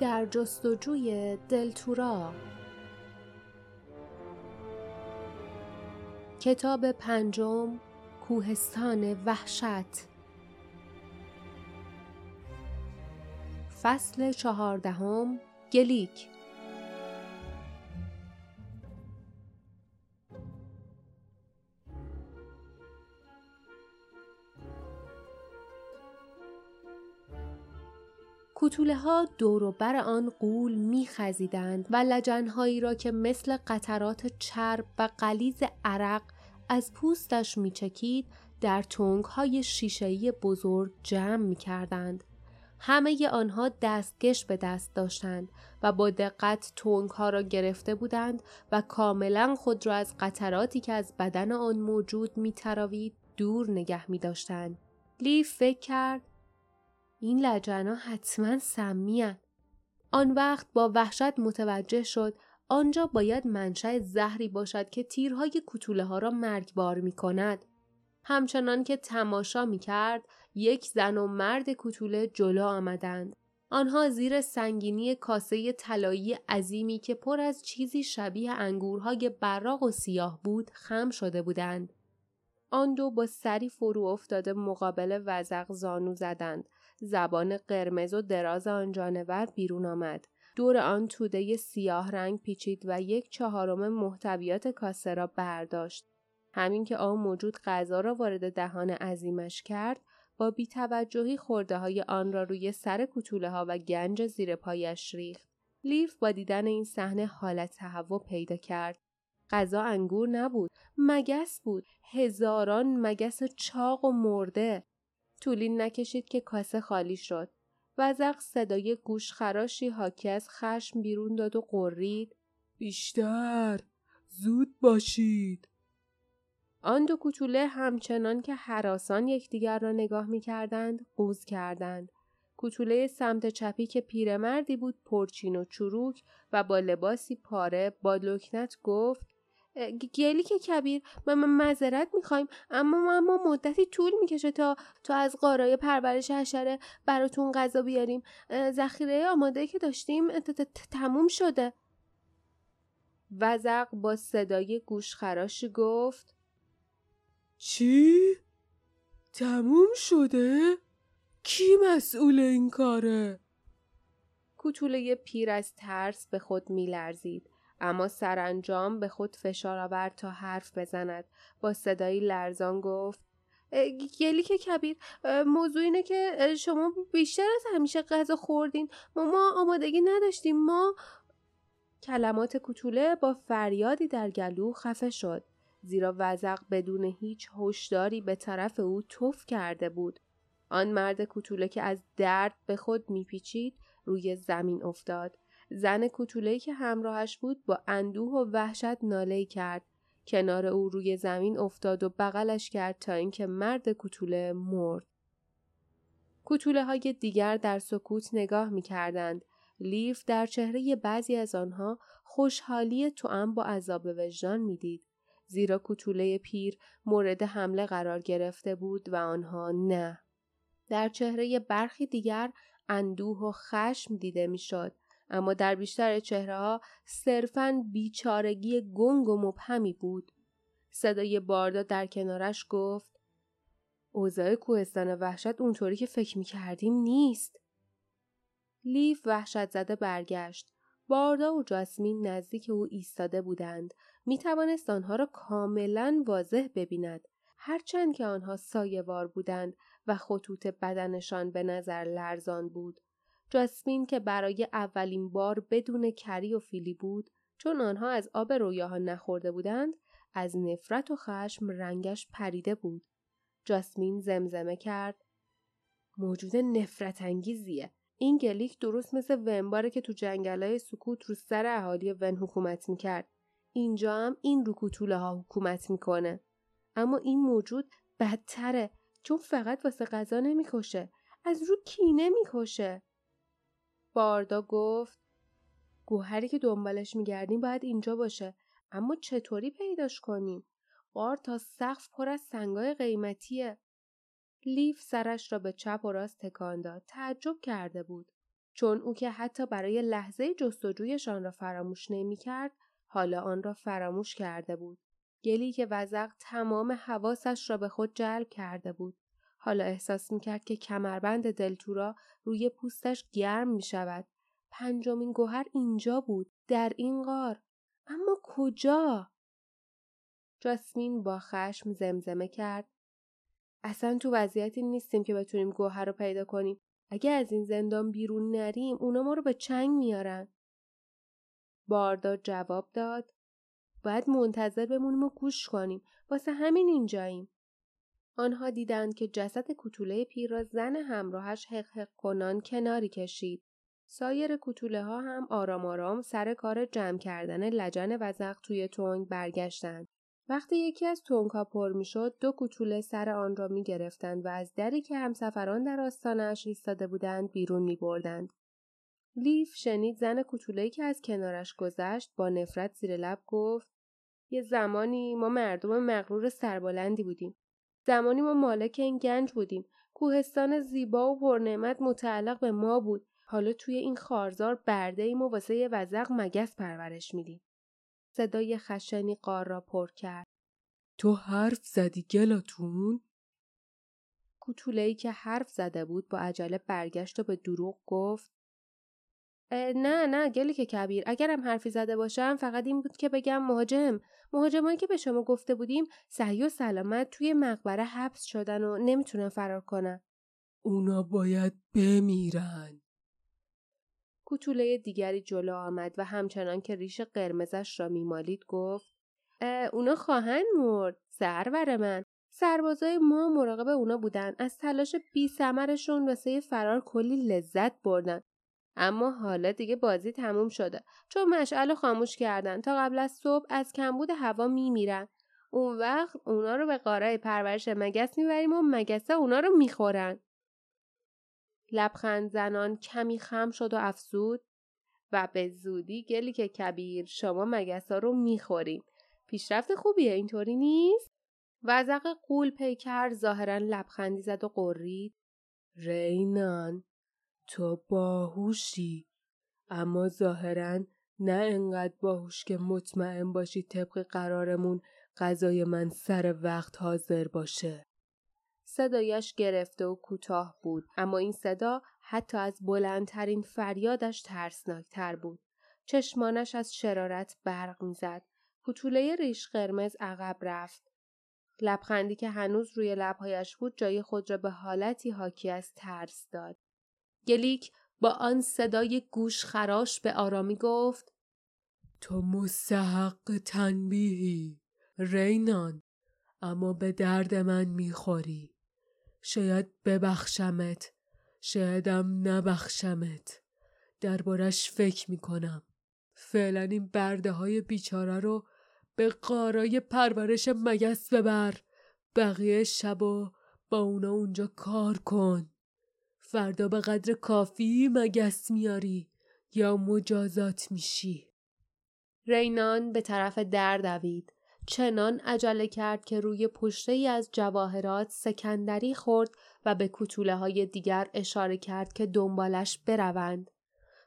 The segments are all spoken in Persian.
در جستجوی دلتورا کتاب پنجم کوهستان وحشت. فصل چهاردهم گلیک. کوتوله ها دور بر آن قول می خزیدند و لجنهایی را که مثل قطرات چرب و قلیز عرق از پوستش می چکید در تونگ های شیشهی بزرگ جمع می کردند. همه آنها دستکش به دست داشتند و با دقت تونگ ها را گرفته بودند و کاملا خود را از قطراتی که از بدن آن موجود می تراوید دور نگه می داشتند. لیف فکر کرد این لجنا حتما سمیان. آن وقت با وحشت متوجه شد آنجا باید منشأ زهری باشد که تیرهای کتوله ها را مرگبار می کند. همچنان که تماشا می کرد یک زن و مرد کوتوله جلو آمدند. آنها زیر سنگینی کاسه طلایی عظیمی که پر از چیزی شبیه انگورهای براق و سیاه بود خم شده بودند. آن دو با سری فرو افتاده مقابل وزق زانو زدند. زبان قرمز و دراز آن جانور بیرون آمد. دور آن توده سیاه رنگ پیچید و یک چهارم محتویات کاسه را برداشت. همین که آن موجود غذا را وارد دهان عظیمش کرد با بیتوجهی خورده های آن را روی سر کتوله ها و گنج زیر پایش ریخت. لیف با دیدن این صحنه حالت تهوع پیدا کرد. غذا انگور نبود، مگس بود، هزاران مگس چاق و مرده. طولین نکشید که کاسه خالی شد. وزق صدای گوشخراشی حاکی از خشم بیرون داد و قرید. بیشتر! زود باشید! آن دو کوتوله همچنان که حراسان یکدیگر را نگاه می کردند قوز کردند. کوتوله سمت چپی که پیرمردی بود پرچین و چروک و با لباسی پاره با لکنت گفت گلی که کبیر ما معذرت می‌خوایم اما اما مدتی طول می‌کشه تا تا از قارای پرورش حشره براتون غذا بیاریم ذخیره آماده که داشتیم تموم شده وزق با صدای گوشخراشی گفت چی؟ تموم شده؟ کی مسئول این کاره؟ کوتوله پیر از ترس به خود میلرزید اما سرانجام به خود فشار آورد تا حرف بزند. با صدایی لرزان گفت گلی که کبیر موضوع اینه که شما بیشتر از همیشه غذا خوردین. ما, ما آمادگی نداشتیم. ما کلمات کوتوله با فریادی در گلو خفه شد. زیرا وزق بدون هیچ هشداری به طرف او توف کرده بود. آن مرد کوتوله که از درد به خود میپیچید روی زمین افتاد. زن کوتوله‌ای که همراهش بود با اندوه و وحشت ناله کرد کنار او روی زمین افتاد و بغلش کرد تا اینکه مرد کوتوله مرد کوتوله های دیگر در سکوت نگاه می کردند. لیف در چهره بعضی از آنها خوشحالی توأم با عذاب وجدان می‌دید. زیرا کوتوله پیر مورد حمله قرار گرفته بود و آنها نه. در چهره برخی دیگر اندوه و خشم دیده می‌شد اما در بیشتر چهره ها صرفاً بیچارگی گنگ و مبهمی بود. صدای باردا در کنارش گفت اوضاع کوهستان وحشت اونطوری که فکر می‌کردیم نیست. لیف وحشت زده برگشت. باردا و جاسمین نزدیک او ایستاده بودند. می توانست آنها را کاملا واضح ببیند. هرچند که آنها سایوار بودند و خطوط بدنشان به نظر لرزان بود. جاسمین که برای اولین بار بدون کری و فیلی بود چون آنها از آب رویاها نخورده بودند از نفرت و خشم رنگش پریده بود. جاسمین زمزمه کرد موجود نفرت انگیزیه. این گلیک درست مثل ونباره که تو جنگلای سکوت رو سر اهالی ون حکومت می‌کرد. اینجا هم این رو کوتوله ها حکومت می‌کنه. اما این موجود بدتره چون فقط واسه غذا نمی‌کشه. از رو کینه می‌کشه. باردا گفت گوهری که دنبالش میگردیم باید اینجا باشه اما چطوری پیداش کنیم غار تا سقف پر از سنگای قیمتیه لیف سرش را به چپ و راست تکان داد تعجب کرده بود چون او که حتی برای لحظه جستجویشان را فراموش نمی کرد حالا آن را فراموش کرده بود. گلی که وزق تمام حواسش را به خود جلب کرده بود. حالا احساس می کرد که کمربند دلتورا روی پوستش گرم می شود. پنجمین گوهر اینجا بود. در این غار. اما کجا؟ جاسمین با خشم زمزمه کرد. اصلا تو وضعیتی نیستیم که بتونیم گوهر رو پیدا کنیم. اگه از این زندان بیرون نریم اونا ما رو به چنگ میارن. باردار جواب داد. باید منتظر بمونیم و گوش کنیم. واسه همین اینجاییم. آنها دیدند که جسد کتوله پیر را زن همراهش حق حق کنان کناری کشید. سایر کتوله ها هم آرام آرام سر کار جمع کردن لجن وزق توی تونگ برگشتند. وقتی یکی از تونکا پر می‌شد دو کوچوله سر آن را می گرفتند و از دری که همسفران در آستانش ایستاده بودند بیرون می بردند. لیف شنید زن کوچوله‌ای که از کنارش گذشت با نفرت زیر لب گفت یه زمانی ما مردم مغرور سربلندی بودیم. زمانی ما مالک این گنج بودیم. کوهستان زیبا و پرنعمت متعلق به ما بود. حالا توی این خارزار برده ایم و واسه یه وزق مگس پرورش میدیم. صدای خشنی قار را پر کرد. تو حرف زدی گلاتون؟ کوتوله‌ای که حرف زده بود با عجله برگشت و به دروغ گفت نه نه گلی که کبیر اگرم حرفی زده باشم فقط این بود که بگم مهاجم مهاجمایی که به شما گفته بودیم صحیح و سلامت توی مقبره حبس شدن و نمی‌تونن فرار کنن. اونا باید بمیرن. کوچوله دیگری جلو آمد و همچنان که ریش قرمزش را میمالید گفت اونا خواهند مرد سرور من. سربازای ما مراقب اونا بودن از تلاش بی سمرشون واسه فرار کلی لذت بردن. اما حالا دیگه بازی تموم شده چون مشعل خاموش کردن تا قبل از صبح از کمبود هوا میمیرن اون وقت اونا رو به قارای پرورش مگس می‌بریم و مگسه اونا رو می‌خورن لبخند زنان کمی خم شد و افزود و به زودی گلی که کبیر شما مگسا رو می‌خوریم. پیشرفت خوبیه اینطوری نیست؟ وزق قول پیکر ظاهرا لبخندی زد و قرید. رینان تو باهوشی. اما ظاهرا نه انقدر باهوش که مطمئن باشی طبق قرارمون غذای من سر وقت حاضر باشه. صدایش گرفته و کوتاه بود اما این صدا حتی از بلندترین فریادش ترسناکتر بود. چشمانش از شرارت برق می‌زد. کوتوله ریش قرمز عقب رفت. لبخندی که هنوز روی لبهایش بود جای خود را به حالتی حاکی از ترس داد. گلیک با آن صدای گوش خراش به آرامی گفت تو مستحق تنبیهی رینان اما به درد من می‌خوری. شاید ببخشمت شایدم نبخشمت. دربارش فکر می‌کنم. فعلا این برده های بیچاره رو به قارای پرورش مگس ببر. بقیه شبا با اونا اونجا کار کن. فردا به قدر کافی مگس میاری یا مجازات میشی رینان به طرف در دوید چنان عجله کرد که روی پشته ای از جواهرات سکندری خورد و به کتوله های دیگر اشاره کرد که دنبالش بروند.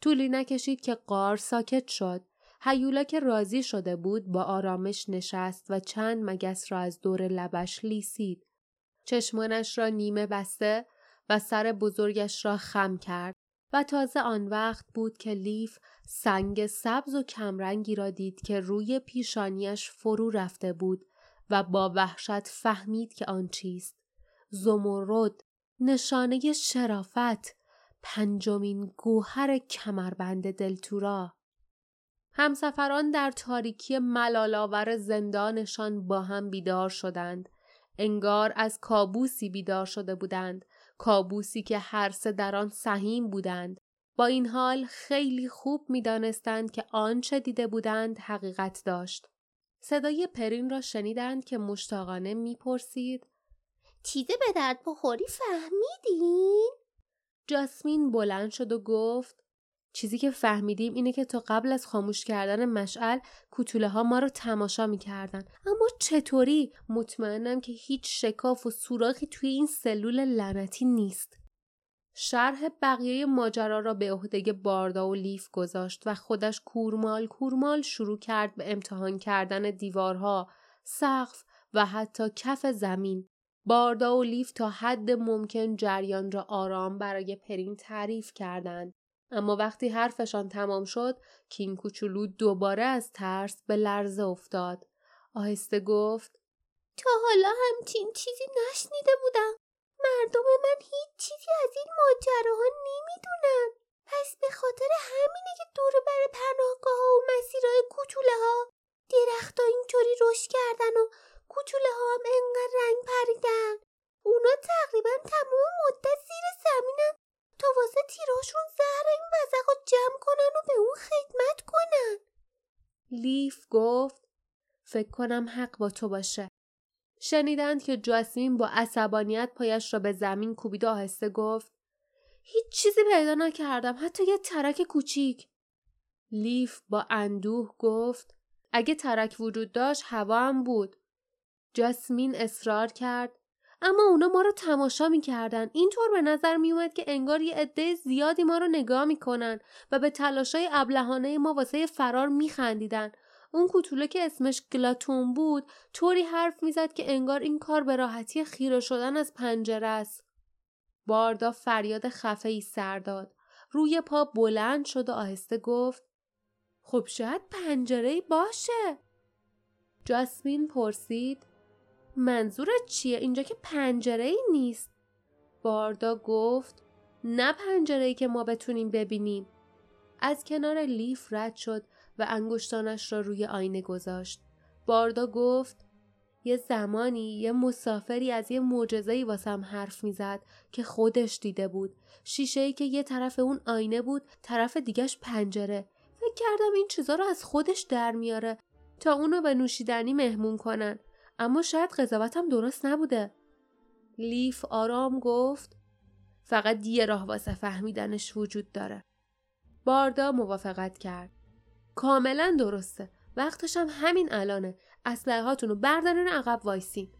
طولی نکشید که قار ساکت شد. هیولا که راضی شده بود با آرامش نشست و چند مگس را از دور لبش لیسید. چشمانش را نیمه بسته و سر بزرگش را خم کرد و تازه آن وقت بود که لیف سنگ سبز و کمرنگی را دید که روی پیشانیش فرو رفته بود و با وحشت فهمید که آن چیست. زمرد نشانه شرافت پنجمین گوهر کمربند دلتورا. همسفران در تاریکی ملالاور زندانشان با هم بیدار شدند. انگار از کابوسی بیدار شده بودند. کابوسی که هر سه در آن سهیم بودند با این حال خیلی خوب می دانستند که آنچه دیده بودند حقیقت داشت. صدای پرین را شنیدند که مشتاقانه می‌پرسید چیزی به درد بخوری فهمیدین؟ جاسمین بلند شد و گفت چیزی که فهمیدیم اینه که تا قبل از خاموش کردن مشعل کوتوله ها ما رو تماشا می‌کردن اما چطوری مطمئنم که هیچ شکاف و سوراخی توی این سلول لعنتی نیست شرح بقیه ماجرا را به عهده باردا و لیف گذاشت و خودش کورمال کورمال شروع کرد به امتحان کردن دیوارها، سقف و حتی کف زمین. باردا و لیف تا حد ممکن جریان را آرام برای پرین تعریف کردند. اما وقتی حرفشان تمام شد کین کوچولو دوباره از ترس به لرزه افتاد. آهسته گفت تا حالا همچین چیزی نشنیده بودم. مردم من هیچ چیزی از این ماجراها نمی‌دونن. پس به خاطر همینه که دور بر پناهگاه و مسیرهای کوچوله ها درخت ها اینطوری رشد کردن و کوچوله ها هم انقدر رنگ پریدن. اونا تقریبا تمام مدت زیر زمینن واسه تیراشون زهر این وزق رو جمع کنن و به اون خدمت کنن. لیف گفت فکر کنم حق با تو باشه. شنیدند که جاسمین با عصبانیت پایش را به زمین کوبید آهسته گفت هیچ چیزی پیدا نکردم حتی یه ترک کوچیک لیف با اندوه گفت اگه ترک وجود داشت هوا هم بود جاسمین اصرار کرد اما اونا ما رو تماشا می‌کردن اینطور به نظر میومد که انگار یه عده زیادی ما رو نگاه می‌کنن و به تلاشای ابلهانه ما واسه فرار میخندیدن اون کوتوله که اسمش گلاتون بود طوری حرف می‌زد که انگار این کار به راحتی خیره شدن از پنجره است. باردا فریاد خفه ای سر داد. روی پا بلند شد و آهسته گفت خب شاید پنجره باشه. جاسمین پرسید منظورت چیه؟ اینجا که پنجره ای نیست. باردا گفت نه پنجره که ما بتونیم ببینیم. از کنار لیف رد شد و انگشتانش را روی آینه گذاشت. باردا گفت یه زمانی یه مسافری از یه معجزه‌ای واسم حرف می‌زد که خودش دیده بود. شیشه‌ای که یه طرف اون آینه بود، طرف دیگش پنجره. فکر کردم این چیزا رو از خودش در میاره تا اونو به نوشیدنی مهمون کنن. اما شاید قضاوتم درست نبوده. لیف آرام گفت فقط یه راه واسه فهمیدنش وجود داره. باردا موافقت کرد. کاملا درسته وقتش هم همین الانه اسلحه هاتون رو بردارین عقب وایسین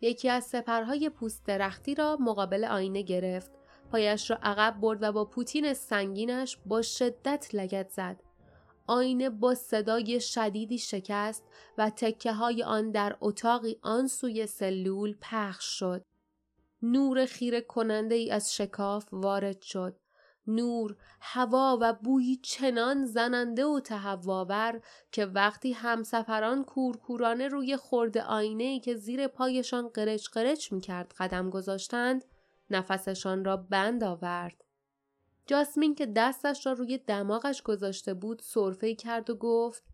یکی از سپرهای پوست درختی را مقابل آینه گرفت پایش را عقب برد و با پوتین سنگینش با شدت لگت زد آینه با صدای شدیدی شکست و تکه های آن در اتاقی آن سوی سلول پخش شد. نور خیره کننده ای از شکاف وارد شد. نور، هوا و بویی چنان زننده و تهواور که وقتی همسفران کورکورانه روی خورد آینه ای که زیر پایشان قرچ قرچ می کرد قدم گذاشتند نفسشان را بند آورد. جاسمین که دستش را روی دماغش گذاشته بود صرفه کرد و گفت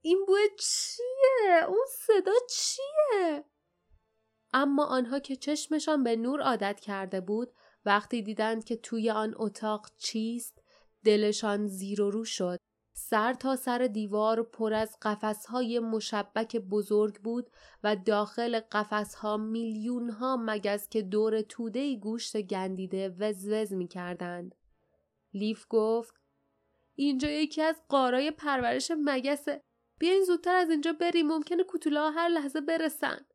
این بوی چیه؟ اون صدا چیه؟ اما آنها که چشمشان به نور عادت کرده بود وقتی دیدند که توی آن اتاق چیست دلشان زیر و رو شد سر تا سر دیوار پر از قفسهای مشبک بزرگ بود و داخل قفسها میلیون ها مگز که دور توده گوشت گندیده وزوز می کردند. لیف گفت اینجا یکی از قارای پرورش مگسه بیاین زودتر از اینجا بریم ممکنه کوتولا هر لحظه برسن.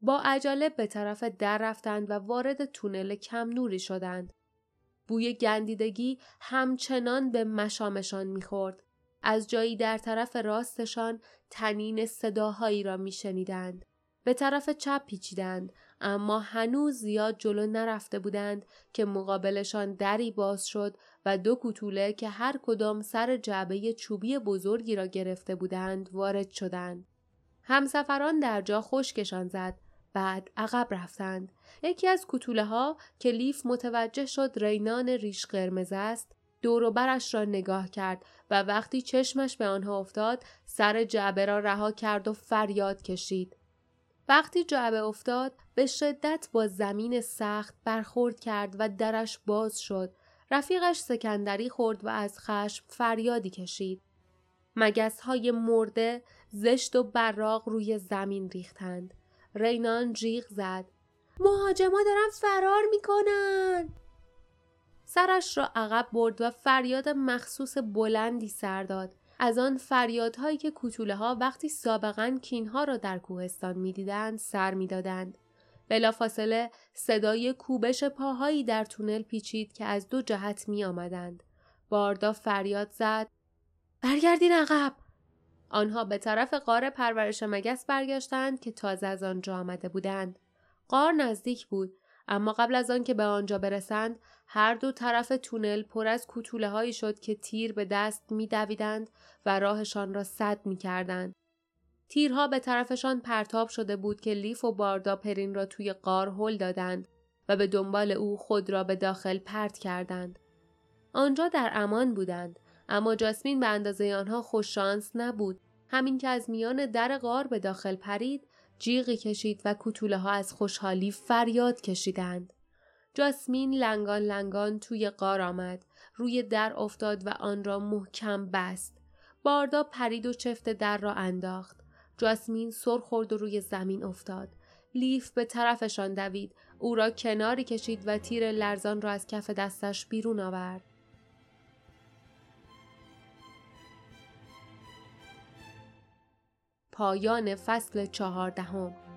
با عجله به طرف در رفتند و وارد تونل کم نوری شدند. بوی گندیدگی همچنان به مشامشان می‌خورد. از جایی در طرف راستشان تنین صداهایی را میشنیدند. به طرف چپ پیچیدند اما هنوز زیاد جلو نرفته بودند که مقابلشان دری باز شد و دو کوتوله که هر کدام سر جعبه چوبی بزرگی را گرفته بودند وارد شدند. همسفران در جا خشکشان زد بعد عقب رفتند. یکی از کتوله ها که لیف متوجه شد رینان ریش قرمز است دوروبرش را نگاه کرد و وقتی چشمش به آنها افتاد سر جعبه را رها کرد و فریاد کشید. وقتی جعبه افتاد به شدت با زمین سخت برخورد کرد و درش باز شد. رفیقش سکندری خورد و از خشم فریادی کشید. مگس های مرده زشت و براغ روی زمین ریختند. رینان جیغ زد مهاجما دارن فرار می‌کنن سرش را عقب برد و فریاد مخصوص بلندی سر داد از آن فریادهایی که کوتوله ها وقتی سابقا کینها را در کوهستان می‌دیدند سر می‌دادند بلافاصله صدای کوبش پاهایی در تونل پیچید که از دو جهت می آمدند. باردا فریاد زد برگردین عقب آنها به طرف قار پرورش مگس برگشتند که تازه از آنجا آمده بودند قار نزدیک بود اما قبل از آن که به آنجا برسند هر دو طرف تونل پر از کوتوله هایی شد که تیر به دست می دویدند و راهشان را سد می کردند. تیرها به طرفشان پرتاب شده بود که لیف و باردا پرین را توی قار هل دادند و به دنبال او خود را به داخل پرت کردند. آنجا در امان بودند اما جاسمین به اندازه آنها خوششانس نبود. همین که از میان در غار به داخل پرید جیغی کشید و کوتوله ها از خوشحالی فریاد کشیدند. جاسمین لنگان لنگان توی غار آمد روی در افتاد و آن را محکم بست. باردا پرید و چفت در را انداخت. جاسمین سر خورد و روی زمین افتاد. لیف به طرفشان دوید. او را کناری کشید و تیر لرزان را از کف دستش بیرون آورد. پایان فصل چهاردهم.